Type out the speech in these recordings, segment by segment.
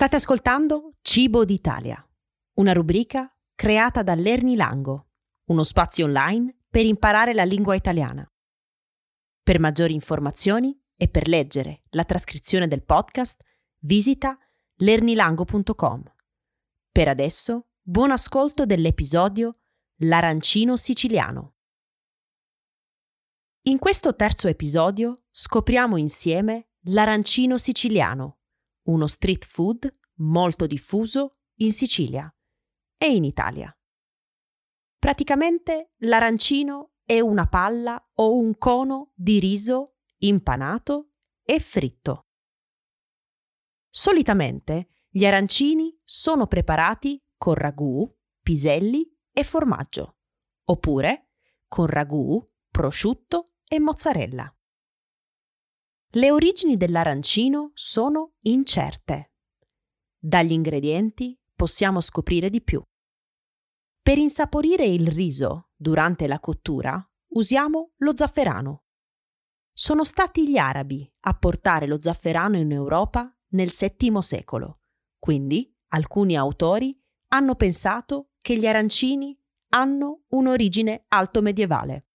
State ascoltando Cibo d'Italia, una rubrica creata da Lerni Lango, uno spazio online per imparare la lingua italiana. Per maggiori informazioni e per leggere la trascrizione del podcast, visita lernilango.com. Per adesso, buon ascolto dell'episodio L'arancino siciliano. In questo terzo episodio scopriamo insieme l'arancino siciliano, uno street food molto diffuso in Sicilia e in Italia. Praticamente l'arancino è una palla o un cono di riso impanato e fritto. Solitamente gli arancini sono preparati con ragù, piselli e formaggio, oppure con ragù, prosciutto e mozzarella. Le origini dell'arancino sono incerte. Dagli ingredienti possiamo scoprire di più. Per insaporire il riso durante la cottura usiamo lo zafferano. Sono stati gli arabi a portare lo zafferano in Europa nel VII secolo, quindi alcuni autori hanno pensato che gli arancini hanno un'origine alto medievale.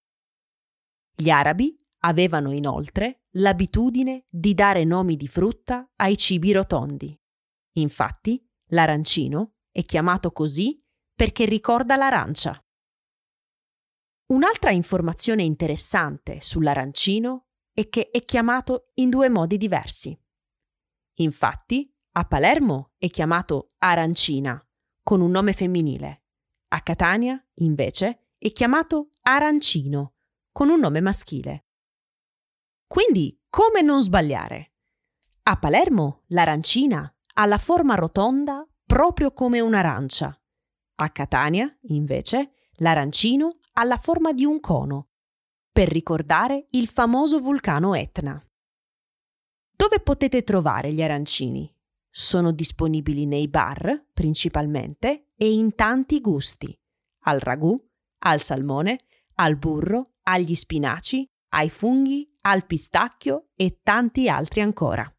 Gli arabi avevano inoltre l'abitudine di dare nomi di frutta ai cibi rotondi. Infatti, l'arancino è chiamato così perché ricorda l'arancia. Un'altra informazione interessante sull'arancino è che è chiamato in due modi diversi. Infatti, a Palermo è chiamato arancina, con un nome femminile, a Catania, invece, è chiamato arancino, con un nome maschile. Quindi, come non sbagliare? A Palermo l'arancina ha la forma rotonda proprio come un'arancia. A Catania, invece, l'arancino ha la forma di un cono, per ricordare il famoso vulcano Etna. Dove potete trovare gli arancini? Sono disponibili nei bar, principalmente, e in tanti gusti. Al ragù, al salmone, al burro, agli spinaci, ai funghi, al pistacchio e tanti altri ancora.